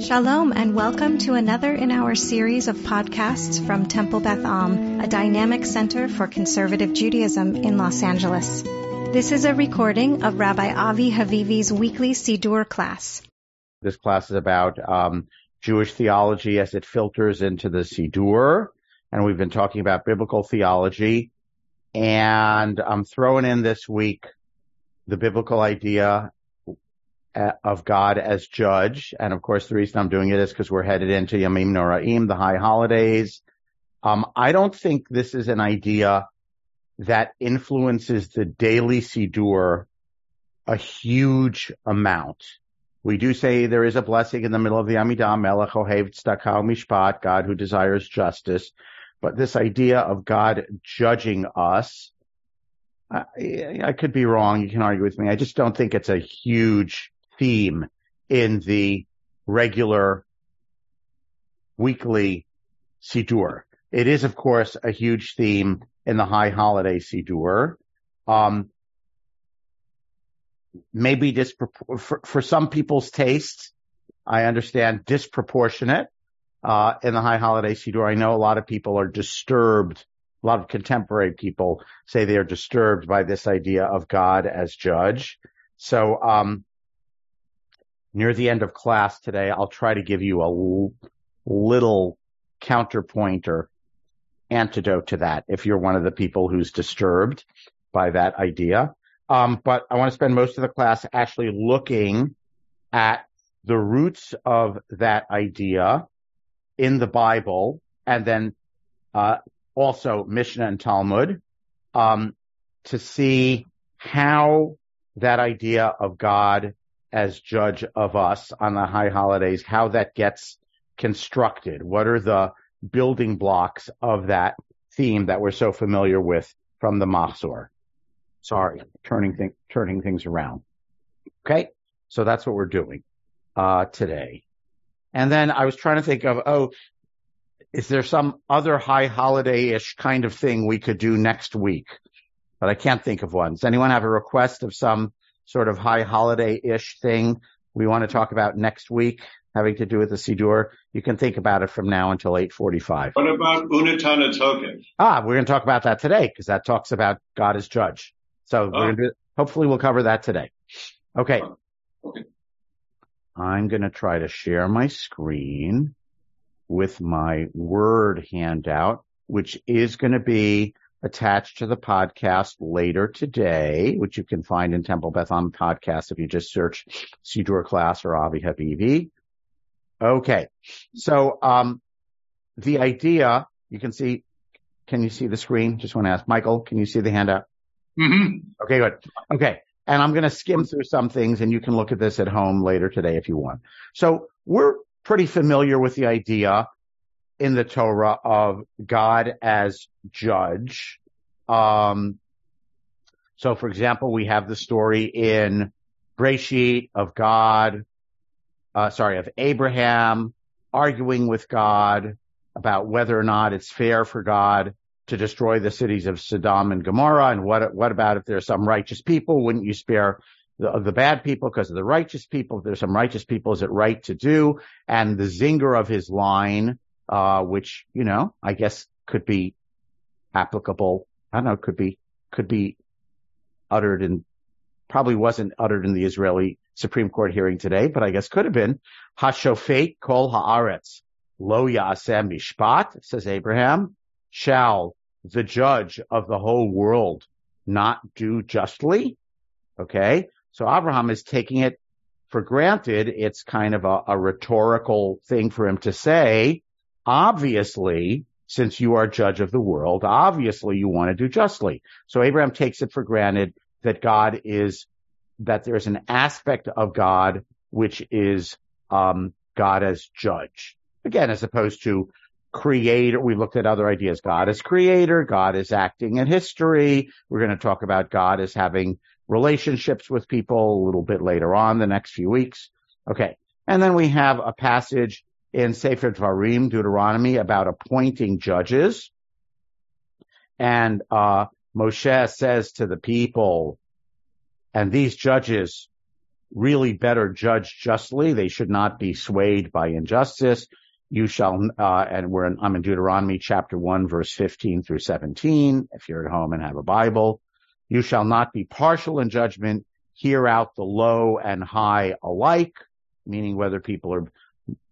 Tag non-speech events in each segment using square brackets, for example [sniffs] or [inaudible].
Shalom and welcome to another in our series of podcasts from Temple Beth Am, a dynamic center for conservative Judaism in Los Angeles. This is a recording of Rabbi Avi Havivi's weekly Siddur class. This class is about um, Jewish theology as it filters into the Siddur, and we've been talking about biblical theology. And I'm throwing in this week the biblical idea of God as judge. And of course, the reason I'm doing it is because we're headed into Yamim Noraim, the high holidays. Um, I don't think this is an idea that influences the daily Siddur a huge amount. We do say there is a blessing in the middle of the Amidah, Melech Ohev Tzedakah Mishpat, God who desires justice. But this idea of God judging us, I, I could be wrong. You can argue with me. I just don't think it's a huge theme in the regular weekly Siddur. It is, of course, a huge theme in the high holiday Siddur. Um, maybe dispropor- for, for some people's tastes, I understand disproportionate, uh, in the high holiday Siddur. I know a lot of people are disturbed. A lot of contemporary people say they are disturbed by this idea of God as judge. So, um, near the end of class today, I'll try to give you a l- little counterpoint or antidote to that if you're one of the people who's disturbed by that idea. Um, but I want to spend most of the class actually looking at the roots of that idea in the Bible and then uh, also Mishnah and Talmud um, to see how that idea of God as judge of us on the high holidays, how that gets constructed. What are the building blocks of that theme that we're so familiar with from the Machzor? Sorry, turning th- turning things around. Okay, so that's what we're doing uh, today. And then I was trying to think of, oh, is there some other high holiday-ish kind of thing we could do next week? But I can't think of one. Does anyone have a request of some sort of high holiday-ish thing we want to talk about next week having to do with the Siddur, you can think about it from now until 8.45. What about Unetana Tokef? Ah, we're going to talk about that today because that talks about God as judge. So oh. we're going to do, hopefully we'll cover that today. Okay. Okay. I'm going to try to share my screen with my word handout, which is going to be attached to the podcast later today, which you can find in Temple Beth Am podcast if you just search Siddur class or Avi Havivi. Okay. So, um, the idea, you can see, can you see the screen? Just want to ask Michael, can you see the handout? Mm-hmm. Okay, good. Okay. And I'm going to skim through some things and you can look at this at home later today if you want. So we're pretty familiar with the idea in the Torah of God as judge. Um, so for example, we have the story in Breshit of God, uh, sorry, of Abraham arguing with God about whether or not it's fair for God to destroy the cities of Sodom and Gomorrah. And what, what about if there's some righteous people? Wouldn't you spare the, the bad people because of the righteous people? If there's some righteous people, is it right to do? And the zinger of his line uh, which, you know, I guess could be applicable. I don't know, could be, could be uttered in, probably wasn't uttered in the Israeli Supreme Court hearing today, but I guess could have been. Hashofet kol haaretz lo ya'aseh mishpat, says Abraham, shall the judge of the whole world not do justly? Okay. So Abraham is taking it for granted. It's kind of a, a rhetorical thing for him to say obviously, since you are judge of the world, obviously you want to do justly. So Abraham takes it for granted that God is, that there's an aspect of God which is, um, God as judge. Again, as opposed to creator, we looked at other ideas. God as creator, God is acting in history. We're going to talk about God as having relationships with people a little bit later on the next few weeks. Okay. And then we have a passage in Sefer Dvarim, Deuteronomy, about appointing judges. And uh, Moshe says to the people, and these judges really better judge justly. They should not be swayed by injustice. You shall, uh, and we're in, I'm in Deuteronomy chapter one, verse 15 through 17. If you're at home and have a Bible, you shall not be partial in judgment. Hear out the low and high alike, meaning whether people are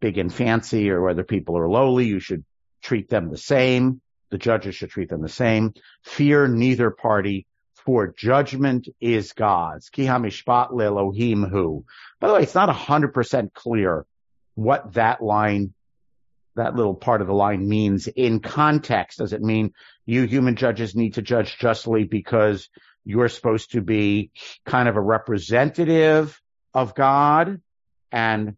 big and fancy or whether people are lowly, you should treat them the same. The judges should treat them the same. Fear neither party, for judgment is God's. Ki hamishpat hu. By the way, it's not hundred percent clear what that line, that little part of the line means in context. Does it mean you human judges need to judge justly because you're supposed to be kind of a representative of God and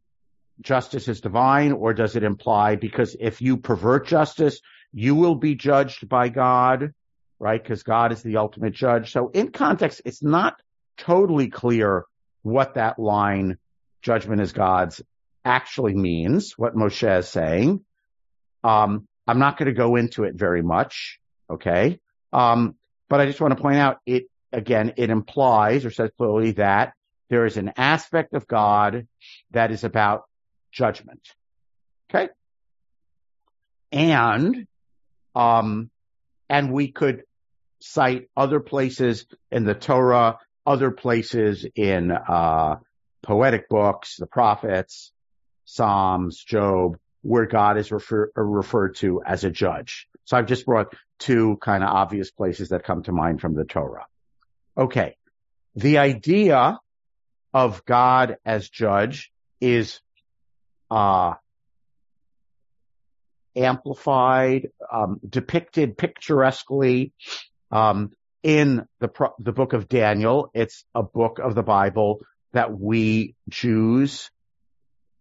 justice is divine, or does it imply because if you pervert justice, you will be judged by God, right? Because God is the ultimate judge. So in context, it's not totally clear what that line, judgment is God's, actually means, what Moshe is saying. Um, I'm not going to go into it very much. Okay. Um, but I just want to point out it again, it implies or says clearly that there is an aspect of God that is about judgment. Okay. And, um, and we could cite other places in the Torah, other places in, uh, poetic books, the prophets, Psalms, Job, where God is refer, referred to as a judge. So I've just brought two kind of obvious places that come to mind from the Torah. Okay. The idea of God as judge is uh, amplified, um, depicted picturesquely um, in the the book of Daniel. It's a book of the Bible that we Jews,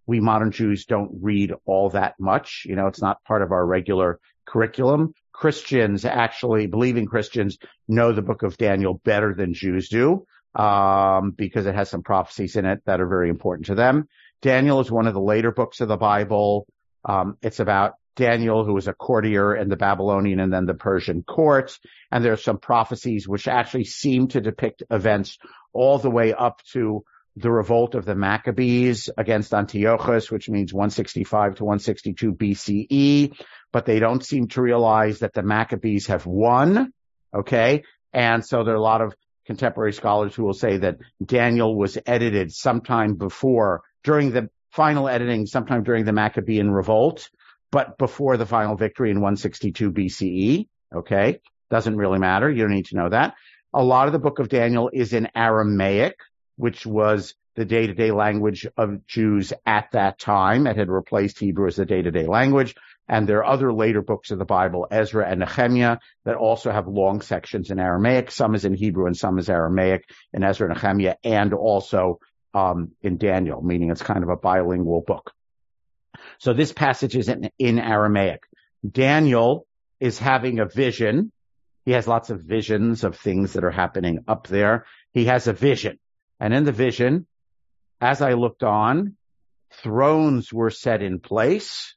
we modern Jews, don't read all that much. You know, it's not part of our regular curriculum. Christians, actually, believing Christians, know the book of Daniel better than Jews do um, because it has some prophecies in it that are very important to them. Daniel is one of the later books of the Bible. Um, it's about Daniel, who was a courtier in the Babylonian and then the Persian courts. And there's some prophecies which actually seem to depict events all the way up to the revolt of the Maccabees against Antiochus, which means 165 to 162 BCE. But they don't seem to realize that the Maccabees have won. Okay. And so there are a lot of contemporary scholars who will say that Daniel was edited sometime before during the final editing sometime during the Maccabean revolt, but before the final victory in 162 BCE. Okay. Doesn't really matter. You don't need to know that. A lot of the book of Daniel is in Aramaic, which was the day-to-day language of Jews at that time. It had replaced Hebrew as the day-to-day language. And there are other later books of the Bible, Ezra and Nehemiah, that also have long sections in Aramaic. Some is in Hebrew and some is Aramaic in Ezra and Nehemiah, and also um, in Daniel, meaning it's kind of a bilingual book. So this passage is in, in Aramaic. Daniel is having a vision. He has lots of visions of things that are happening up there. He has a vision. And in the vision, as I looked on, thrones were set in place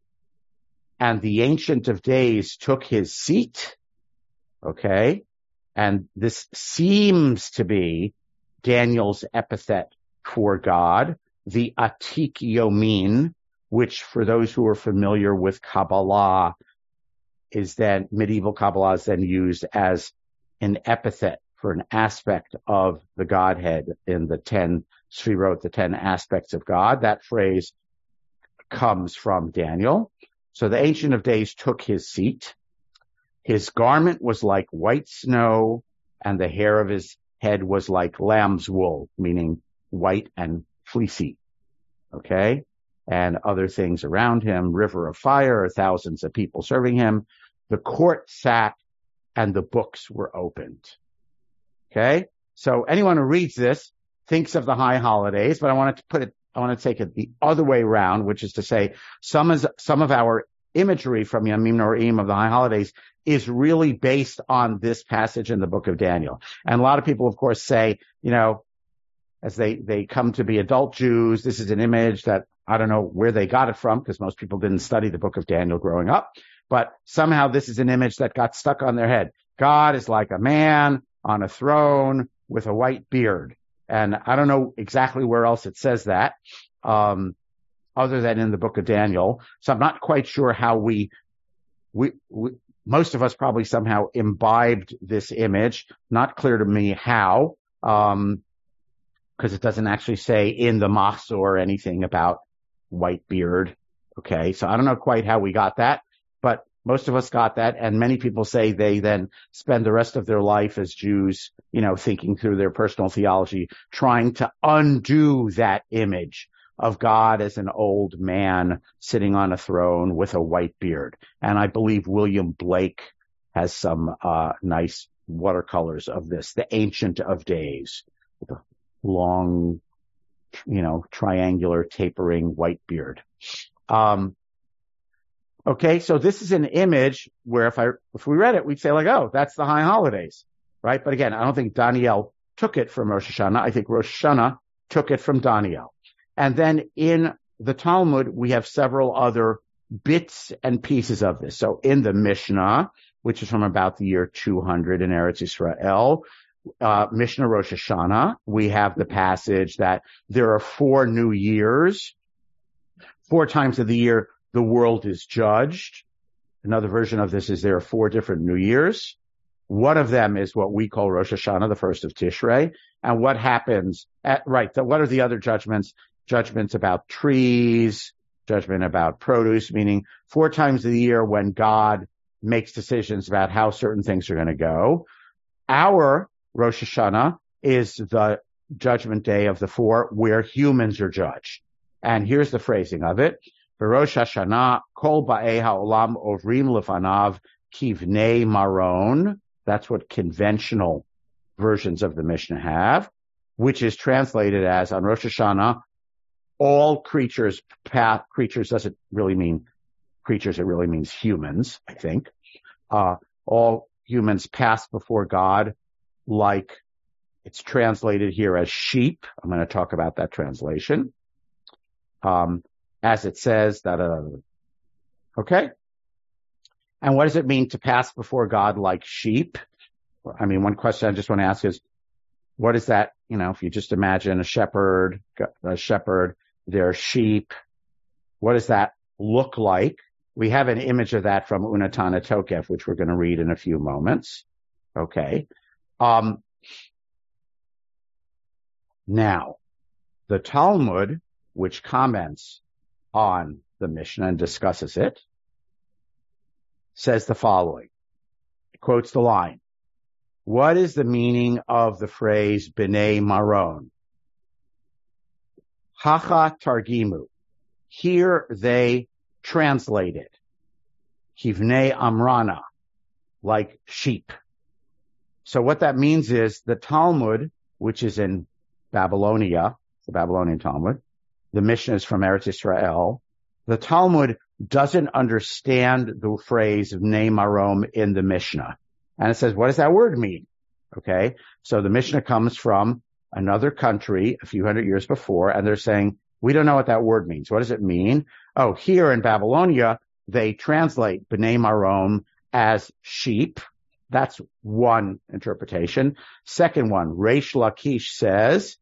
and the ancient of days took his seat. Okay. And this seems to be Daniel's epithet for God, the Atik Yomin, which for those who are familiar with Kabbalah is then medieval Kabbalah is then used as an epithet for an aspect of the Godhead in the 10 wrote the 10 aspects of God. That phrase comes from Daniel. So the Ancient of Days took his seat. His garment was like white snow and the hair of his head was like lamb's wool, meaning white and fleecy. Okay. And other things around him, river of fire, thousands of people serving him. The court sat and the books were opened. Okay. So anyone who reads this thinks of the high holidays, but I wanted to put it, I want to take it the other way around, which is to say some is, some of our imagery from Yamim Noraim of the high holidays is really based on this passage in the book of Daniel. And a lot of people, of course, say, you know, as they, they come to be adult Jews. This is an image that I don't know where they got it from because most people didn't study the book of Daniel growing up, but somehow this is an image that got stuck on their head. God is like a man on a throne with a white beard. And I don't know exactly where else it says that, um, other than in the book of Daniel. So I'm not quite sure how we, we, we most of us probably somehow imbibed this image. Not clear to me how, um, because it doesn't actually say in the Machzor or anything about white beard. Okay. So I don't know quite how we got that, but most of us got that. And many people say they then spend the rest of their life as Jews, you know, thinking through their personal theology, trying to undo that image of God as an old man sitting on a throne with a white beard. And I believe William Blake has some, uh, nice watercolors of this, the ancient of days, long, you know, triangular tapering white beard. Um, okay. So this is an image where if I, if we read it, we'd say like, oh, that's the high holidays, right? But again, I don't think Daniel took it from Rosh Hashanah. I think Rosh Hashanah took it from Daniel. And then in the Talmud, we have several other bits and pieces of this. So in the Mishnah, which is from about the year 200 in Eretz Israel, uh, Mishnah Rosh Hashanah, we have the passage that there are four new years. Four times of the year, the world is judged. Another version of this is there are four different new years. One of them is what we call Rosh Hashanah, the first of Tishrei. And what happens at, right, the, what are the other judgments? judgments about trees, judgment about produce, meaning four times a year when God makes decisions about how certain things are going to go. Our Rosh Hashanah is the judgment day of the four where humans are judged. And here's the phrasing of it. Rosh Hashanah, kol ba'ei ha'olam ovrim lefanav kivnei maron. That's what conventional versions of the Mishnah have, which is translated as on Rosh Hashanah, all creatures, path, creatures doesn't really mean creatures, it really means humans, I think. Uh, all humans pass before God like it's translated here as sheep. I'm going to talk about that translation. Um, as it says that, okay. And what does it mean to pass before God like sheep? I mean, one question I just want to ask is, what is that? You know, if you just imagine a shepherd, a shepherd their sheep. What does that look like? We have an image of that from Unetanneh Tokef, which we're going to read in a few moments. Okay. Um, now, the Talmud, which comments on the Mishnah and discusses it, says the following. It quotes the line. What is the meaning of the phrase B'nai Maron? Hacha Targimu. Here they translate it. Kivne Amrana, like sheep. So what that means is the Talmud, which is in Babylonia, the Babylonian Talmud, the Mishnah is from Eretz Israel. The Talmud doesn't understand the phrase B'nai Maron in the Mishnah. And it says, what does that word mean? Okay. So the Mishnah comes from another country a few hundred years before, and they're saying, we don't know what that word means. What does it mean? Oh, here in Babylonia, they translate B'nai Marom as sheep. That's one interpretation. Second one, Reish Lakish says,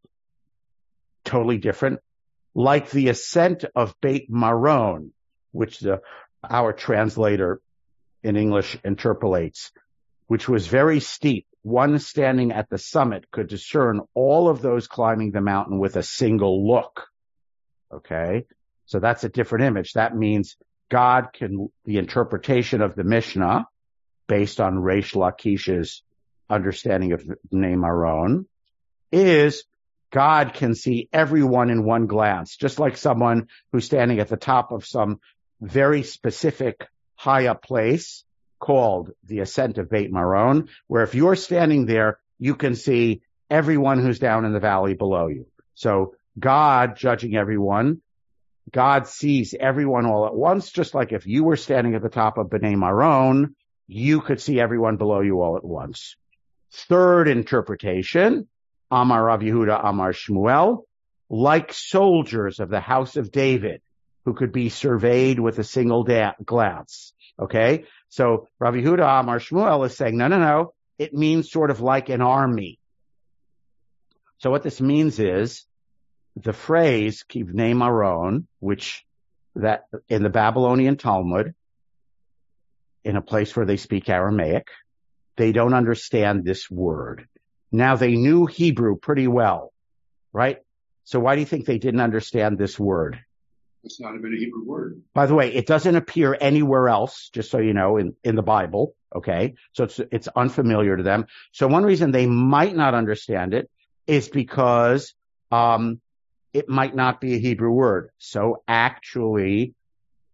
totally different, like the ascent of Beit Maron, which the, our translator in English interpolates, which was very steep one standing at the summit could discern all of those climbing the mountain with a single look. Okay. So that's a different image. That means God can, the interpretation of the Mishnah based on Reish Lakish's understanding of B'nai Maron is God can see everyone in one glance, just like someone who's standing at the top of some very specific high up place called the ascent of Beit Maron, where if you're standing there, you can see everyone who's down in the valley below you. So God judging everyone, God sees everyone all at once, just like if you were standing at the top of Bnei Maron, you could see everyone below you all at once. Third interpretation, Amar Rav Yehuda, Amar Shmuel, like soldiers of the house of David, who could be surveyed with a single da- glance. Okay. So Rav Yehuda Amar Shmuel is saying, no, no, no. It means sort of like an army. So what this means is the phrase kivnei maron, which that in the Babylonian Talmud, in a place where they speak Aramaic, they don't understand this word. Now they knew Hebrew pretty well, right? So why do you think they didn't understand this word? It's not even a Hebrew word. By the way, it doesn't appear anywhere else, just so you know, in, in the Bible. Okay. So it's, it's unfamiliar to them. So one reason they might not understand it is because, um, it might not be a Hebrew word. So actually,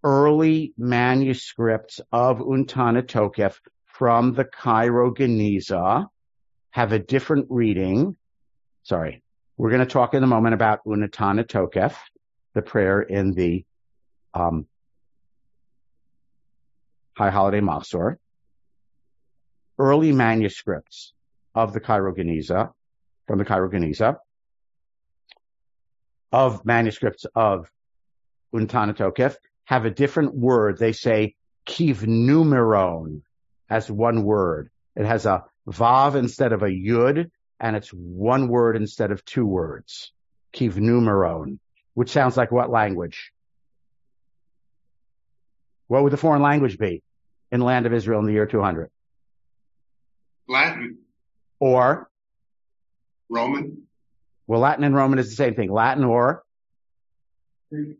early manuscripts of Untana Tokef from the Cairo Geniza have a different reading. Sorry. We're going to talk in a moment about Unatana Tokef, the prayer in the um, High Holiday Mahzor. Early manuscripts of the Cairo Geniza, from the Cairo Geniza, of manuscripts of Untana Tokef have a different word. They say kivnumeron as one word. It has a vav instead of a yud, and it's one word instead of two words. Kivnumeron, which sounds like what language? What would the foreign language be in the land of Israel in the year 200? Latin, Or, Roman, well, Latin and Roman is the same thing. Latin or Greek,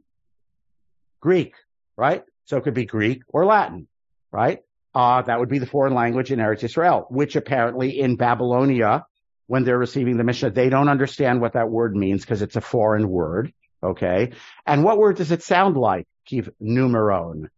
right? So it could be Greek or Latin, right? Uh, that would be the foreign language in Eretz Israel, which apparently in Babylonia, when they're receiving the Mishnah, they don't understand what that word means because it's a foreign word. Okay. And what word does it sound like? Kiv numeron.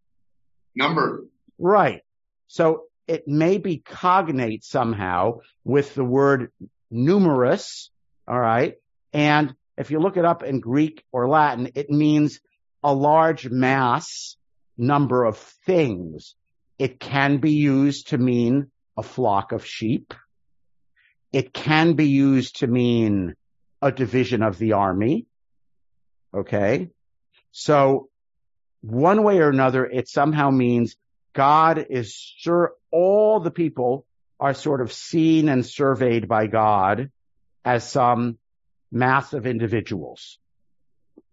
number. Right. So it may be cognate somehow with the word numerous. All right. And if you look it up in Greek or Latin, it means a large mass number of things. It can be used to mean a flock of sheep. It can be used to mean a division of the army. Okay. So one way or another, it somehow means God is sure all the people are sort of seen and surveyed by God as some mass of individuals.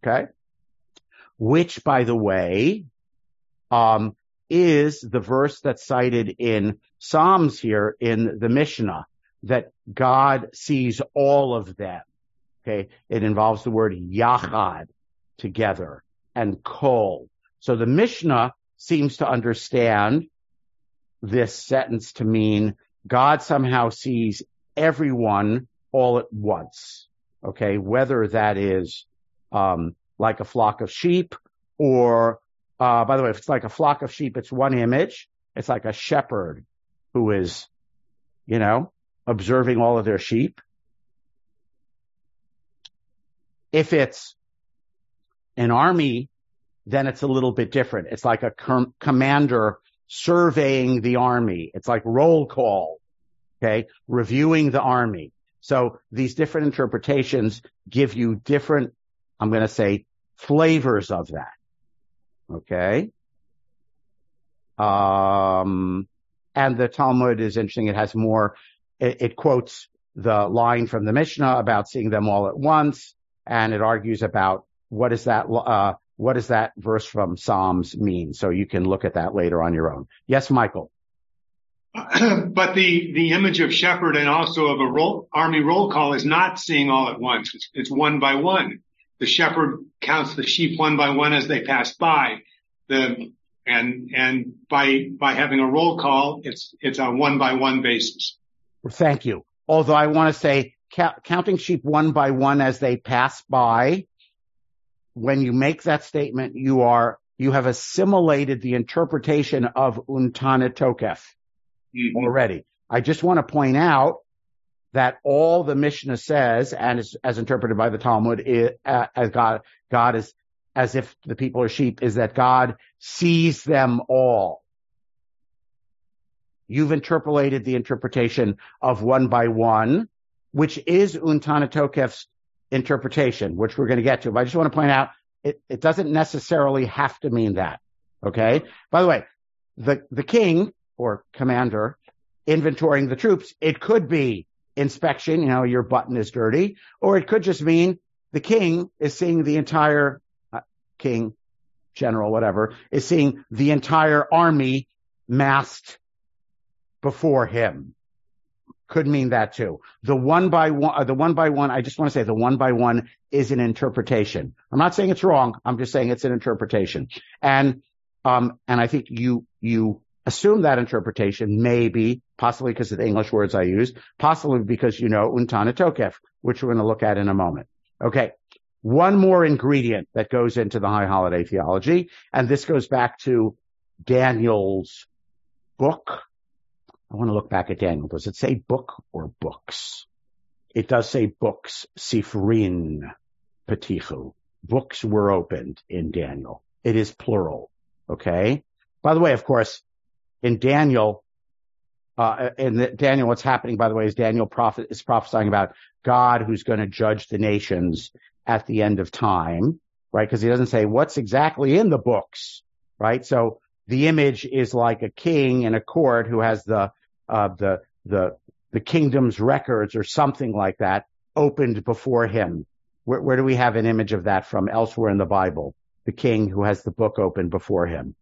Okay. Which, by the way, um, is the verse that's cited in Psalms here in the Mishnah that God sees all of them. Okay. It involves the word yachad, together, and kol. So the Mishnah seems to understand this sentence to mean God somehow sees everyone all at once. Okay. Whether that is, um, like a flock of sheep or, uh, by the way, if it's like a flock of sheep, it's one image. It's like a shepherd who is, you know, observing all of their sheep. If it's an army, then it's a little bit different. It's like a com- commander surveying the army. It's like roll call. Okay. Reviewing the army. So these different interpretations give you different, I'm going to say flavors of that. Okay. Um, and the Talmud is interesting. It has more, it, it quotes the line from the Mishnah about seeing them all at once. And it argues about what is that, uh, what does that verse from Psalms mean? So you can look at that later on your own. Yes, Michael. [clears throat] but the the image of shepherd and also of a roll, army roll call is not seeing all at once. It's, it's, one by one. The shepherd counts the sheep one by one as they pass by. The and and by by having a roll call, it's it's a one by one basis. Thank you. Although I want to say ca- counting sheep one by one as they pass by, when you make that statement, you are you have assimilated the interpretation of untana tokef Mhm. already. I just want to point out that all the Mishnah says, and is, as interpreted by the Talmud, is, uh, as God, God is as if the people are sheep, is that God sees them all. You've interpolated the interpretation of one by one, which is Untana Tokef's interpretation, which we're going to get to. But I just want to point out it, it doesn't necessarily have to mean that. Okay. By the way, the, the king or commander inventorying the troops, it could be inspection, you know, your button is dirty, or it could just mean the king is seeing the entire uh, king, general, whatever, is seeing the entire army massed before him. Could mean that too. The one by one, uh, the one by one, I just want to say the one by one is an interpretation. I'm not saying it's wrong. I'm just saying it's an interpretation. And, um, and I think you, you assume that interpretation, maybe, possibly because of the English words I use, possibly because you know Untana Tokef, which we're going to look at in a moment. Okay. One more ingredient that goes into the high holiday theology, and this goes back to Daniel's book. I want to look back at Daniel. Does it say book or books? It does say books, Sifrin Petichu. Books were opened in Daniel. It is plural. Okay. By the way, of course, in Daniel, uh, in the, Daniel, what's happening, by the way, is Daniel prophet is prophesying about God who's going to judge the nations at the end of time, right? Because he doesn't say what's exactly in the books, right? So the image is like a king in a court who has the uh, the the the kingdom's records or something like that opened before him. Where, where do we have an image of that from elsewhere in the Bible? The king who has the book open before him.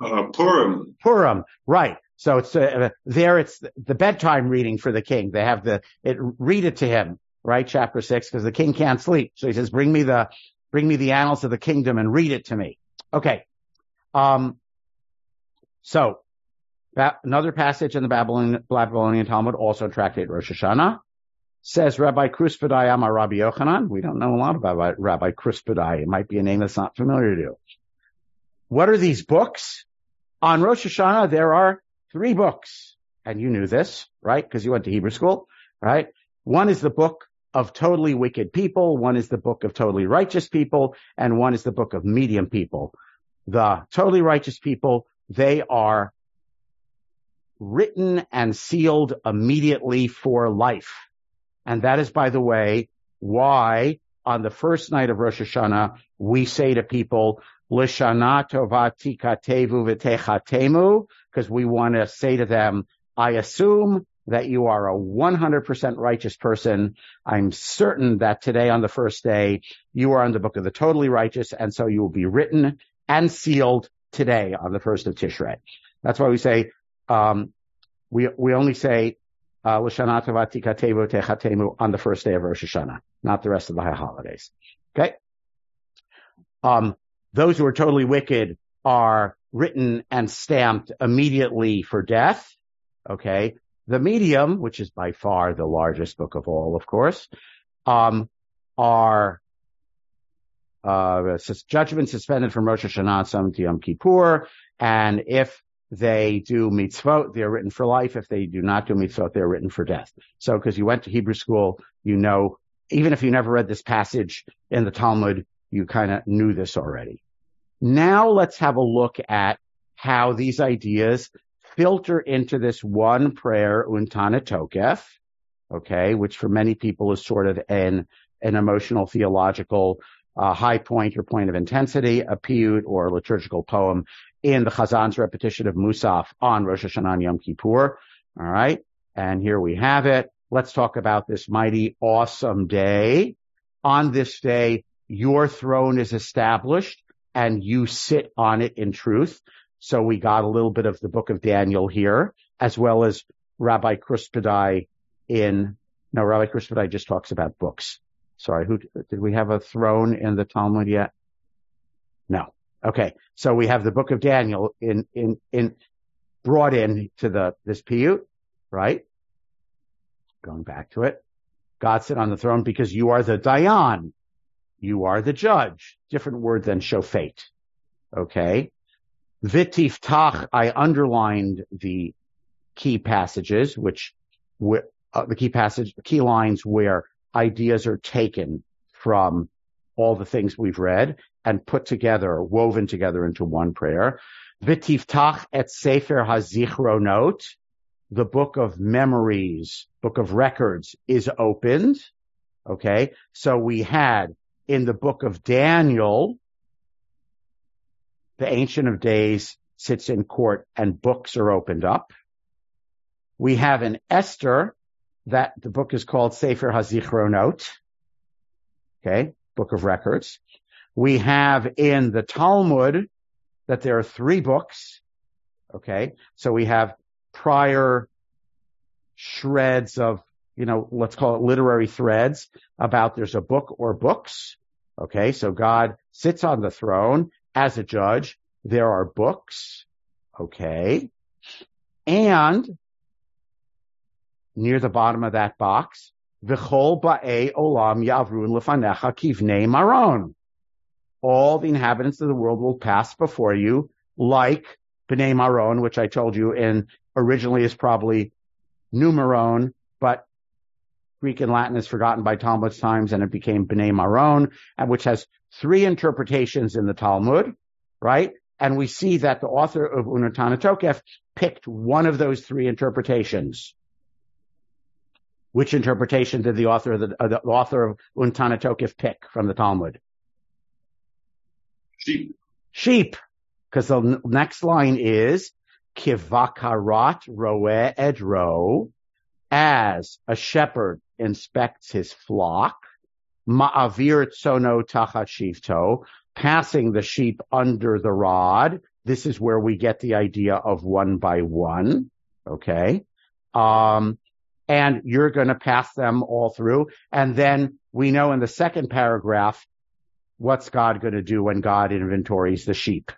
Uh, Purim. Purim, right. So it's uh, there. It's the bedtime reading for the king. They have the it read it to him, right? Chapter six, because the king can't sleep. So he says, "Bring me the bring me the annals of the kingdom and read it to me." Okay. Um. So that, another passage in the Babylonian, Babylonian Talmud, also tractate Rosh Hashanah, says Rabbi Kruspedai Amar Rabbi Yochanan. We don't know a lot about Rabbi Kruspedai. It might be a name that's not familiar to you. What are these books? On Rosh Hashanah, there are three books. And you knew this, right? Because you went to Hebrew school, right? One is the book of totally wicked people. One is the book of totally righteous people. And one is the book of medium people. The totally righteous people, they are written and sealed immediately for life. And that is, by the way, why on the first night of Rosh Hashanah, we say to people, Lishana tova tikatevu v'techatemu, because we want to say to them, I assume that you are a 100% righteous person. I'm certain that today on the first day, you are in the book of the totally righteous, and so you will be written and sealed today on the first of Tishrei. That's why we say, um, we, we only say, uh, on the first day of Rosh Hashanah, not the rest of the high holidays. Okay? Um, those who are totally wicked are written and stamped immediately for death. Okay. The medium, which is by far the largest book of all, of course, um, are uh, judgment suspended from Rosh Hashanah some to Yom Kippur, and if they do mitzvot, they're written for life. If they do not do mitzvot, they're written for death. So, because you went to Hebrew school, you know, even if you never read this passage in the Talmud, you kind of knew this already. Now let's have a look at how these ideas filter into this one prayer, Untana Tokef, okay, which for many people is sort of an, an emotional theological uh, high point or point of intensity, a piyut or liturgical poem in the Chazan's repetition of Musaf on Rosh Hashanah and Yom Kippur. All right. And here we have it. Let's talk about this mighty awesome day. On this day, your throne is established and you sit on it in truth. So we got a little bit of the book of Daniel here, as well as Rabbi Kruspedai in, no, Rabbi Kruspedai just talks about books. Sorry, who, did we have a throne in the Talmud yet? No. Okay. So we have the book of Daniel in, in, in, brought in to the, this piyut, right? Going back to it. God sit on the throne because you are the Dayan, you are the judge. Different word than shofet. Okay. Vitiftach, I underlined the key passages, which, uh, the key passage, key lines where ideas are taken from all the things we've read and put together, woven together into one prayer. Vitiftach et Sefer HaZichronot, the book of memories, book of records is opened. Okay. So we had in the book of Daniel, the Ancient of Days sits in court and books are opened up. We have in Esther that the book is called Sefer Hazichronot. Okay. Book of records. We have in the Talmud that there are three books. Okay. So we have prior shreds of, you know, let's call it literary threads about there's a book or books. Okay. So God sits on the throne as a judge. There are books. Okay. And near the bottom of that box, V'chol ba'e olam yavrun lefanecha kivnei maron. All the inhabitants of the world will pass before you like B'nai Maron, which I told you in originally is probably Numeron, but Greek and Latin is forgotten by Talmud's times and it became B'nai Maron, which has three interpretations in the Talmud, right? And we see that the author of Unatana Tokef picked one of those three interpretations. Which interpretation did the author of the, uh, the author of Untana Tokef pick from the Talmud? Sheep. Sheep. Because the n- next line is Kivakarat roe edro, as a shepherd inspects his flock, ma'avir tsono shifto, passing the sheep under the rod. This is where we get the idea of one by one. Okay. Um, and you're going to pass them all through. And then we know in the second paragraph, what's God going to do when God inventories the sheep?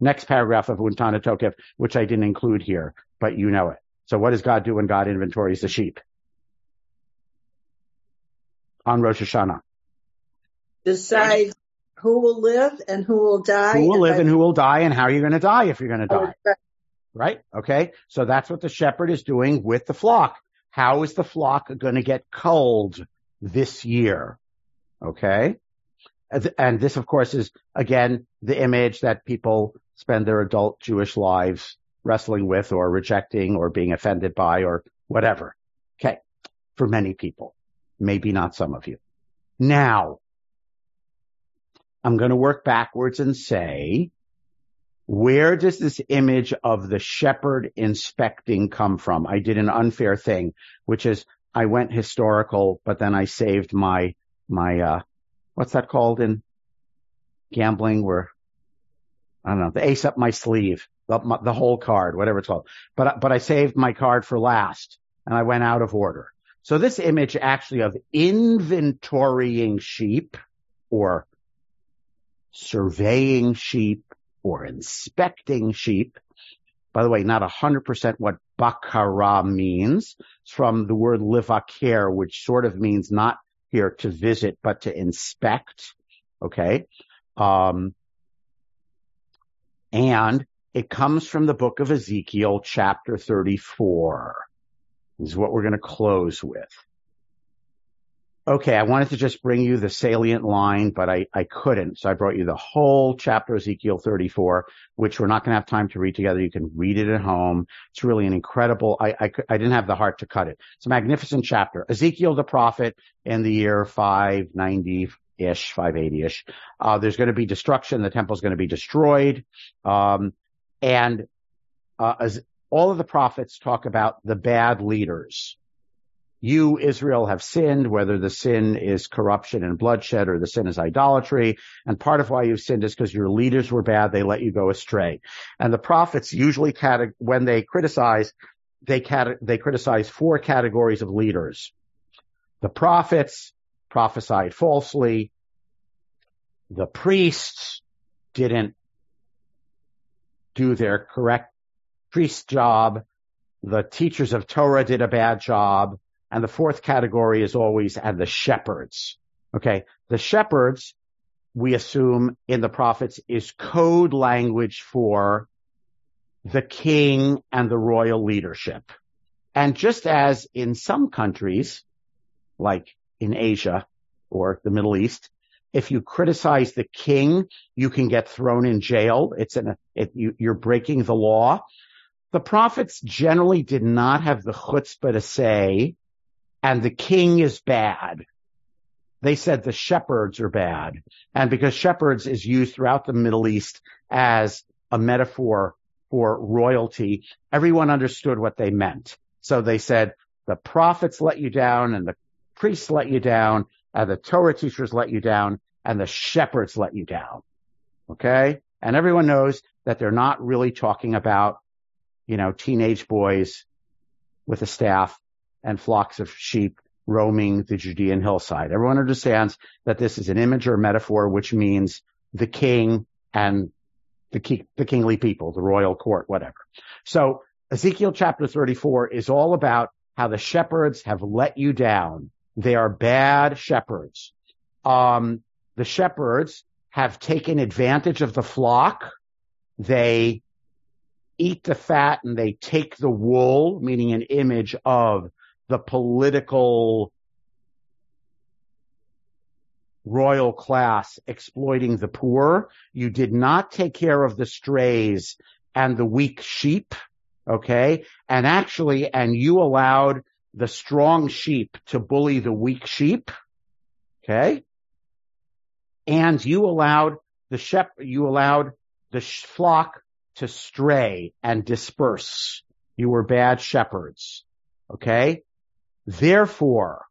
Next paragraph of Untana Tokef, which I didn't include here, but you know it. So what does God do when God inventories the sheep? On Rosh Hashanah. Decide who will live and who will die. Who will live by- and who will die and how you're going to die if you're going to Oh, die. right. Right? Okay. So that's what the shepherd is doing with the flock. How is the flock going to get culled this year? Okay. And this, of course, is again the image that people spend their adult Jewish lives wrestling with or rejecting or being offended by or whatever. Okay. For many people, maybe not some of you. Now, I'm going to work backwards and say, where does this image of the shepherd inspecting come from? I did an unfair thing, which is I went historical, but then I saved my, my, uh, what's that called in gambling where, I don't know, the ace up my sleeve, the, my, the whole card, whatever it's called. But, but I saved my card for last and I went out of order. So this image actually of inventorying sheep or surveying sheep or inspecting sheep. By the way, not 100% what bakara means. It's from the word livaker, which sort of means not here to visit, but to inspect. Okay. Um, and it comes from the book of Ezekiel, chapter 34. Is what we're going to close with. Okay, I wanted to just bring you the salient line, but I, I couldn't. So I brought you the whole chapter Ezekiel 34, which we're not going to have time to read together. You can read it at home. It's really an incredible, I, I, I didn't have the heart to cut it. It's a magnificent chapter. Ezekiel the prophet in the year 590-ish, 580-ish. Uh, there's going to be destruction. The temple's going to be destroyed. Um, and, uh, all of the prophets talk about the bad leaders you, Israel, have sinned, whether the sin is corruption and bloodshed or the sin is idolatry. And part of why you've sinned is because your leaders were bad. They let you go astray. And the prophets usually, when they criticize, they, they criticize four categories of leaders. The prophets prophesied falsely. The priests didn't do their correct priest job. The teachers of Torah did a bad job. And the fourth category is always, and the shepherds. Okay. The shepherds, we assume in the prophets is code language for the king and the royal leadership. And just as in some countries, like in Asia or the Middle East, if you criticize the king, you can get thrown in jail. It's an, it, you, you're breaking the law. The prophets generally did not have the chutzpah to say, and the king is bad. They said the shepherds are bad. And because shepherds is used throughout the Middle East as a metaphor for royalty, everyone understood what they meant. So they said the prophets let you down and the priests let you down and the Torah teachers let you down and the shepherds let you down. Okay. And everyone knows that they're not really talking about, you know, teenage boys with a staff and flocks of sheep roaming the Judean hillside. Everyone understands that this is an image or metaphor, which means the king and the, the kingly people, the royal court, whatever. So Ezekiel chapter 34 is all about how the shepherds have let you down. They are bad shepherds. Um, the shepherds have taken advantage of the flock. They eat the fat and they take the wool, meaning an image of the political royal class exploiting the poor. You did not take care of the strays and the weak sheep. Okay. And actually, and you allowed the strong sheep to bully the weak sheep. Okay. And you allowed the shep, you allowed the flock to stray and disperse. You were bad shepherds. Okay. Therefore,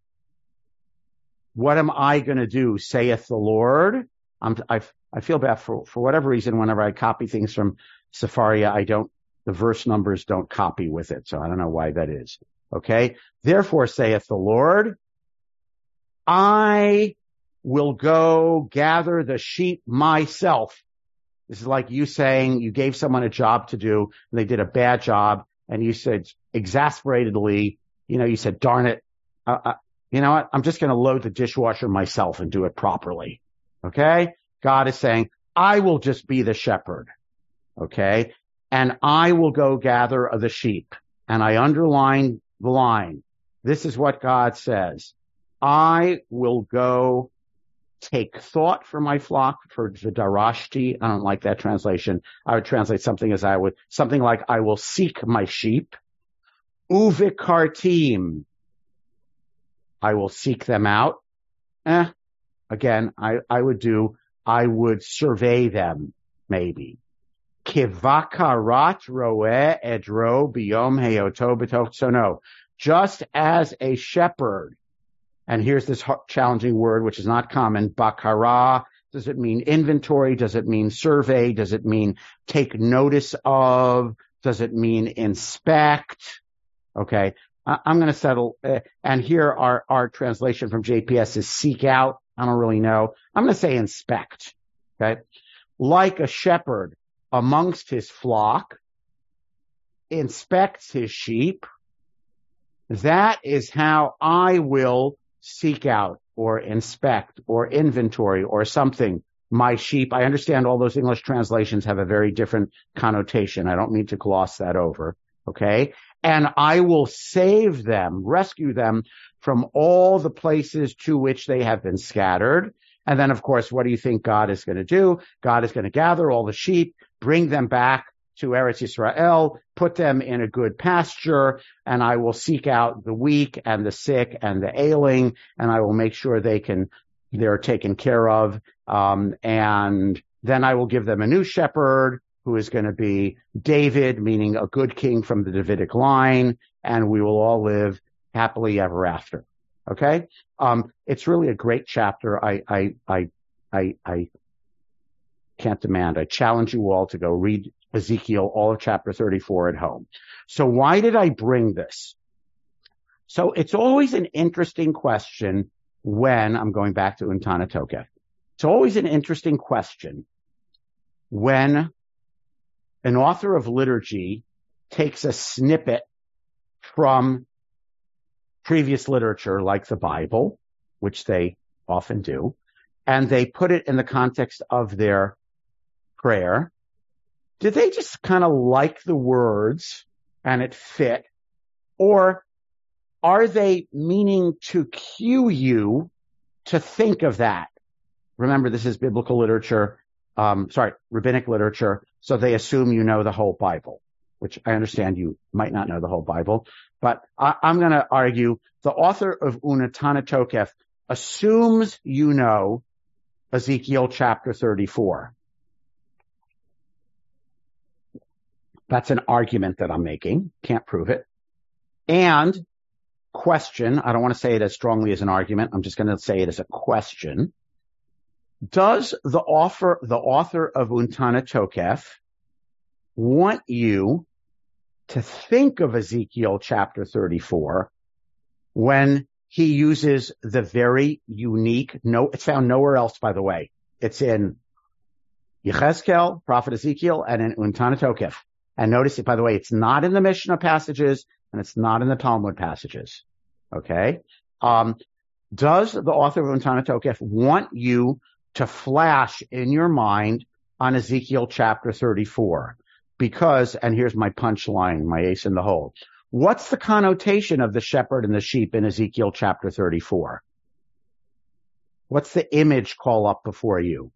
what am I going to do? Saith the Lord. I'm, I, I feel bad for, for whatever reason. Whenever I copy things from Sefaria, I don't, the verse numbers don't copy with it. So I don't know why that is. Okay. Therefore saith the Lord, I will go gather the sheep myself. This is like you saying you gave someone a job to do and they did a bad job and you said exasperatedly, you know, you said, darn it, uh, uh, you know what? I'm just going to load the dishwasher myself and do it properly. Okay. God is saying, I will just be the shepherd. Okay. And I will go gather the sheep. And I underline the line. This is what God says. I will go take thought for my flock for the darashti. I don't like that translation. I would translate something as I would, something like I will seek my sheep. Uvikartim. I will seek them out. Eh, again, I, I would do, I would survey them, maybe. Kivakarat roe edro biyom heoto So no, just as a shepherd, and here's this challenging word, which is not common, bakara, does it mean inventory? Does it mean survey? Does it mean take notice of? Does it mean inspect? Okay. I'm going to settle, uh, and here our, our translation from JPS is seek out. I don't really know. I'm going to say inspect. Okay. Like a shepherd amongst his flock inspects his sheep. That is how I will seek out or inspect or inventory or something my sheep. I understand all those English translations have a very different connotation. I don't mean to gloss that over. Okay and I will save them, rescue them from all the places to which they have been scattered. And then, of course, what do you think God is going to do? God is going to gather all the sheep, bring them back to Eretz Israel, put them in a good pasture, and I will seek out the weak and the sick and the ailing, and I will make sure they can, they're taken care of. Um, and then I will give them a new shepherd who is going to be David, meaning a good king from the Davidic line, and we will all live happily ever after. Okay? Um, it's really a great chapter. I, I, I, I, I can't demand. I challenge you all to go read Ezekiel, all of chapter 34 at home. So why did I bring this? So it's always an interesting question when I'm going back to Unetana Tokef. It's always an interesting question when an author of liturgy takes a snippet from previous literature like the Bible, which they often do, and they put it in the context of their prayer. Did they just kind of like the words and it fit? Or are they meaning to cue you to think of that? Remember, this is biblical literature, um, sorry, rabbinic literature. So they assume you know the whole Bible, which I understand you might not know the whole Bible, but I, am going to argue the author of Unetana Tokef assumes you know Ezekiel chapter 34. That's an argument that I'm making. Can't prove it. And question. I don't want to say it as strongly as an argument. I'm just going to say it as a question. Does the author, the author of Unetana Tokef want you to think of Ezekiel chapter 34 when he uses the very unique, no, it's found nowhere else, by the way. It's in Yechezkel, prophet Ezekiel, and in Unetana Tokef. And notice it, by the way, it's not in the Mishnah passages and it's not in the Talmud passages. Okay. Um, does the author of Unetana Tokef want you to flash in your mind on Ezekiel chapter 34? Because, and here's my punchline, my ace in the hole. What's the connotation of the shepherd and the sheep in Ezekiel chapter 34? What's the image call up before you?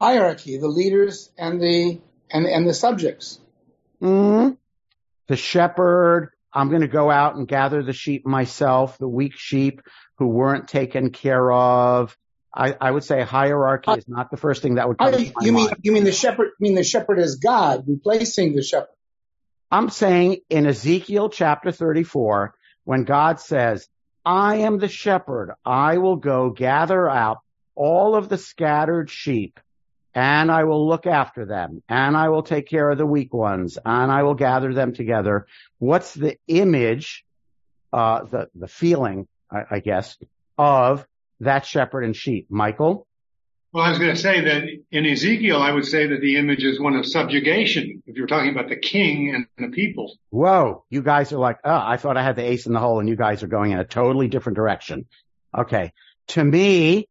Hierarchy, the leaders and the and and the subjects. Mm-hmm. The shepherd, I'm going to go out and gather the sheep myself, the weak sheep who weren't taken care of. I, I would say hierarchy is not the first thing that would come. I, to my you mean mind. you mean the shepherd? You mean the shepherd is God replacing the shepherd? I'm saying in Ezekiel chapter 34, when God says, I am the shepherd, I will go gather out all of the scattered sheep and I will look after them and I will take care of the weak ones and I will gather them together. What's the image, uh, the, the feeling, I, I guess, of that shepherd and sheep? Michael? Well, I was going to say that in Ezekiel, I would say that the image is one of subjugation. If you're talking about the king and the people. Whoa, you guys are like, oh, I thought I had the ace in the hole and you guys are going in a totally different direction. Okay. To me,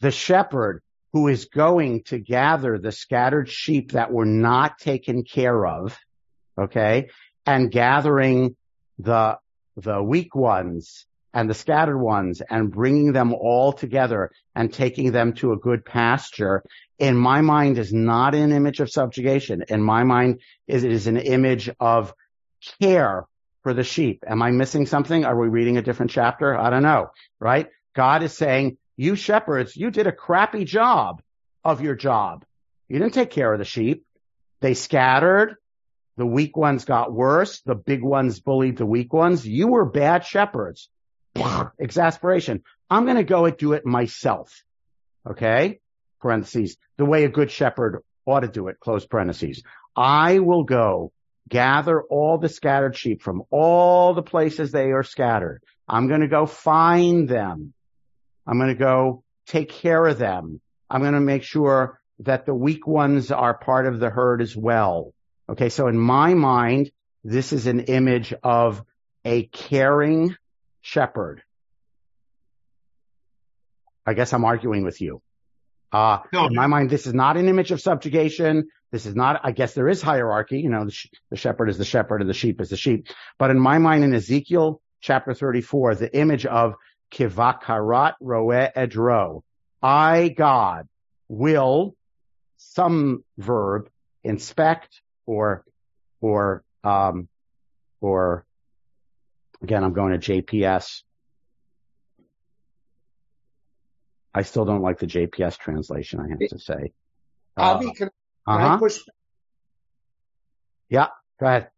the shepherd who is going to gather the scattered sheep that were not taken care of, okay, and gathering the, the weak ones and the scattered ones and bringing them all together and taking them to a good pasture in my mind is not an image of subjugation. In my mind is it is an image of care for the sheep. Am I missing something? Are we reading a different chapter? I don't know, right? God is saying, you shepherds, you did a crappy job of your job. You didn't take care of the sheep. They scattered. The weak ones got worse. The big ones bullied the weak ones. You were bad shepherds. [sniffs] Exasperation. I'm going to go and do it myself. Okay. Parentheses. The way a good shepherd ought to do it. Close parentheses. I will go gather all the scattered sheep from all the places they are scattered. I'm going to go find them. I'm going to go take care of them. I'm going to make sure that the weak ones are part of the herd as well. Okay. So in my mind, this is an image of a caring shepherd. I guess I'm arguing with you. Uh, No. in my mind, this is not an image of subjugation. This is not, I guess there is hierarchy. You know, the, sh- the shepherd is the shepherd and the sheep is the sheep. But in my mind, in Ezekiel chapter 34, the image of kivakarat roe edro, I, God, will some verb inspect or, or, um, or again, I'm going to JPS. I still don't like the JPS translation, I have to say. Uh, Avi, can, can uh-huh. push? Yeah, go ahead.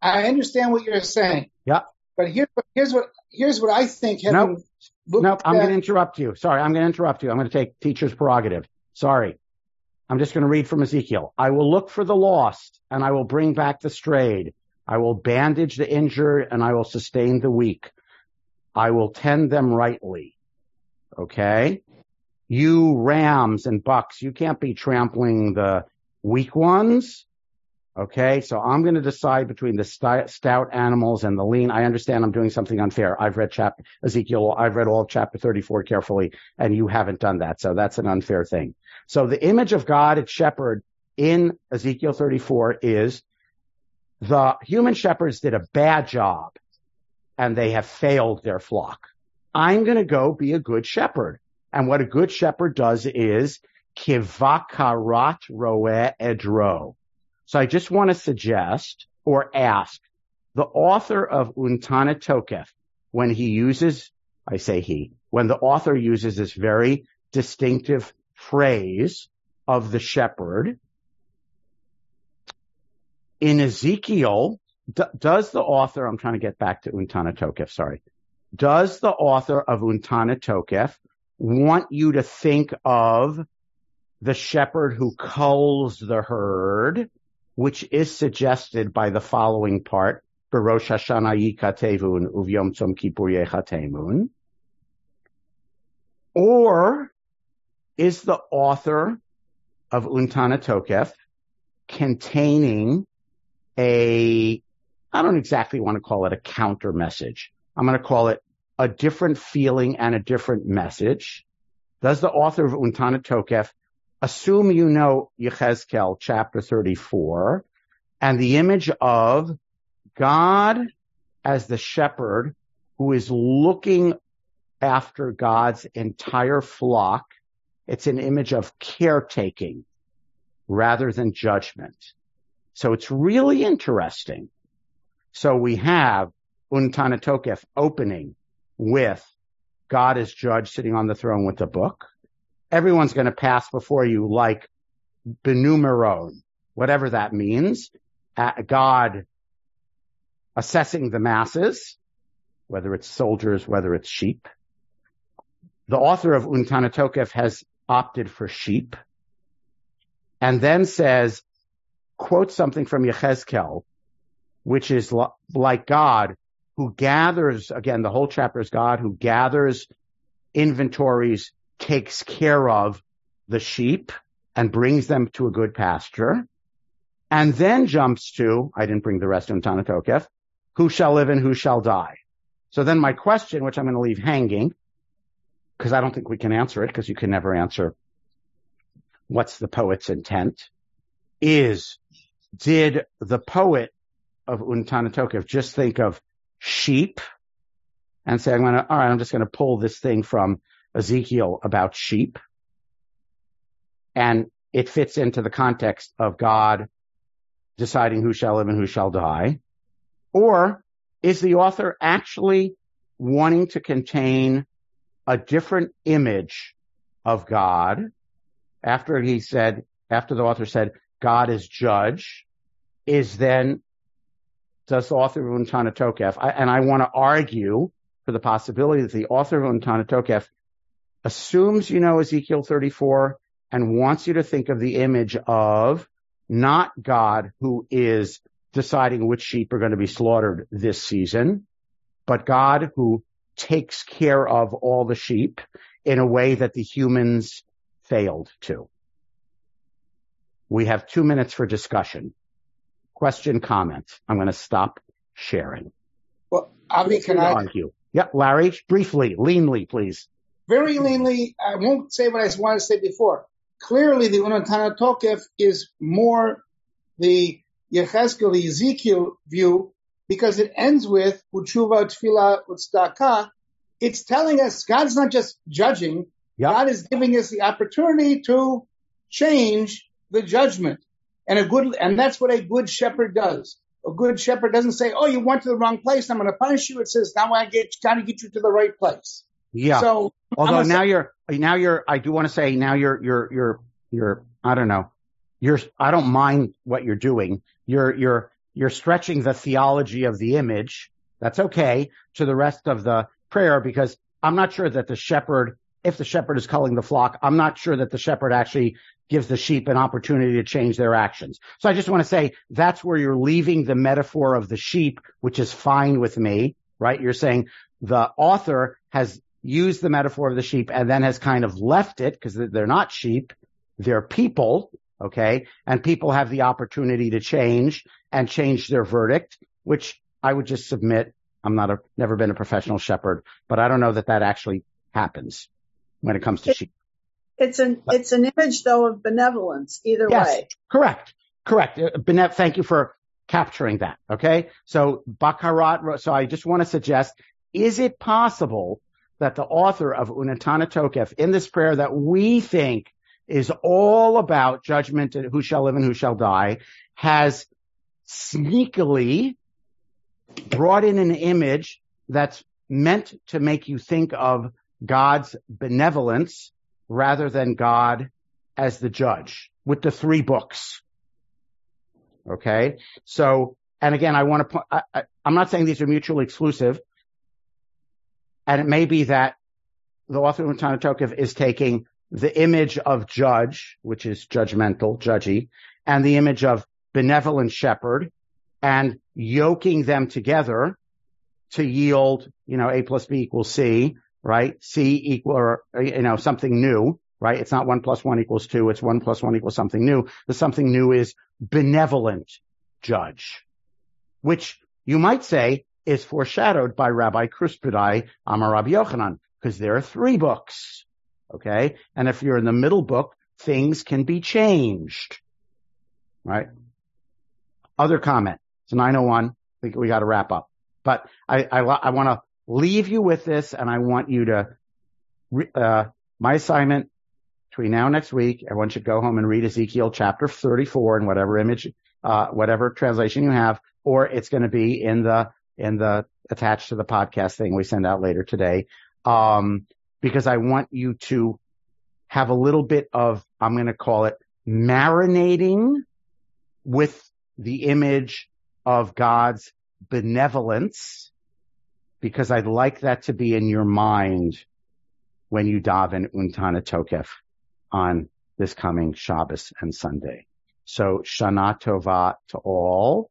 I understand what you're saying. Yeah. But here's what here's what here's what I think. Having Nope. Nope, I'm going to interrupt you. Sorry, I'm going to interrupt you. I'm going to take teacher's prerogative. Sorry. I'm just going to read from Ezekiel. I will look for the lost and I will bring back the strayed. I will bandage the injured and I will sustain the weak. I will tend them rightly. Okay. You rams and bucks, you can't be trampling the weak ones. Okay. So I'm going to decide between the stout animals and the lean. I understand I'm doing something unfair. I've read chapter Ezekiel. I've read all of chapter 34 carefully and you haven't done that. So that's an unfair thing. So the image of God at shepherd in Ezekiel 34 is the human shepherds did a bad job and they have failed their flock. I'm going to go be a good shepherd. And what a good shepherd does is kivakarat roe edro. So I just want to suggest or ask the author of Unetana Tokef, when he uses, I say he, when the author uses this very distinctive phrase of the shepherd, in Ezekiel, d- does the author, I'm trying to get back to Unetana Tokef, sorry. Does the author of Unetana Tokef want you to think of the shepherd who culls the herd, which is suggested by the following part, Berosh Hashanah Yikatevun Uvyom Tzom Kippur Yechatemun? Or is the author of Unetana Tokef containing a, I don't exactly want to call it a counter message. I'm going to call it a different feeling and a different message. Does the author of Unetana Tokef assume you know Yechezkel chapter 34 and the image of God as the shepherd who is looking after God's entire flock. It's an image of caretaking rather than judgment. So it's really interesting. So we have Unetana Tokef opening with God as judge sitting on the throne with the book. Everyone's going to pass before you like B'nai Maron, whatever that means. God assessing the masses, whether it's soldiers, whether it's sheep. The author of Unetana Tokef has opted for sheep and then says, quote something from Yechezkel, which is like God who gathers, again, the whole chapter is God who gathers inventories, takes care of the sheep and brings them to a good pasture. And then jumps to, I didn't bring the rest of Unetana Tokef, who shall live and who shall die. So then my question, which I'm going to leave hanging, because I don't think we can answer it, because you can never answer what's the poet's intent, is did the poet of Unetana Tokef just think of sheep and say, I'm going to, all right, I'm just going to pull this thing from Ezekiel about sheep. And it fits into the context of God deciding who shall live and who shall die. Or is the author actually wanting to contain a different image of God after he said, after the author said, God is judge, is then, does the author of Unetana Tokef, I, and I want to argue for the possibility that the author of Unetana Tokef assumes you know Ezekiel 34 and wants you to think of the image of not God who is deciding which sheep are going to be slaughtered this season, but God who takes care of all the sheep in a way that the humans failed to. We have two minutes for discussion. Question, comment. I'm going to stop sharing. Well, Avi, can I argue? Yeah, Larry, briefly, leanly, please. Very mm-hmm. leanly. I won't say what I wanted to say before. Clearly, the Tokef is more the Yechezkel, the Ezekiel view, because it ends with Utshuva, Tefillah, Utzdaka. It's telling us God's not just judging, Yep. God is giving us the opportunity to change the judgment. And a good, and that's what a good shepherd does. A good shepherd doesn't say, "Oh, you went to the wrong place. I'm going to punish you." It says, "Now I get trying to get you to the right place." Yeah. So, although now say, you're now you're, I do want to say now you're you're you're you're I don't know, you're I don't mind what you're doing. You're you're you're stretching the theology of the image. That's okay to the rest of the prayer because I'm not sure that the shepherd if the shepherd is culling the flock, I'm not sure that the shepherd actually gives the sheep an opportunity to change their actions. So I just want to say that's where you're leaving the metaphor of the sheep, which is fine with me, right? You're saying the author has used the metaphor of the sheep and then has kind of left it because they're not sheep. They're people. Okay. And people have the opportunity to change and change their verdict, which I would just submit. I'm not a, never been a professional shepherd, but I don't know that that actually happens when it comes to sheep. It's an it's an image though of benevolence either yes, way. Correct. Correct. Uh, Benev, thank you for capturing that. Okay. So Bakarat, so I just want to suggest, is it possible that the author of Unetana Tokef in this prayer that we think is all about judgment and who shall live and who shall die has sneakily brought in an image that's meant to make you think of God's benevolence rather than God as the judge with the three books. Okay. So and again, I want to, I, I'm not saying these are mutually exclusive. And it may be that the author of Tokef is taking the image of judge, which is judgmental, judgy, and the image of benevolent shepherd and yoking them together to yield, you know, A plus B equals C, right? C equal, or, you know, something new, right? It's not one plus one equals two. It's one plus one equals something new. The something new is benevolent judge, which you might say is foreshadowed by Rabbi Kruspedai Amar Rabbi Yochanan, because there are three books. Okay. And if you're in the middle book, things can be changed. Right. Other comment. It's 901. I think we got to wrap up, but I, I, I want to leave you with this and I want you to, uh, my assignment between now and next week, everyone should go home and read Ezekiel chapter 34 in whatever image, uh, whatever translation you have, or it's going to be in the, in the attached to the podcast thing we send out later today. Um, because I want you to have a little bit of, I'm going to call it marinating with the image of God's benevolence because I'd like that to be in your mind when you daven Unetana Tokef on this coming Shabbos and Sunday. So Shana Tova to all,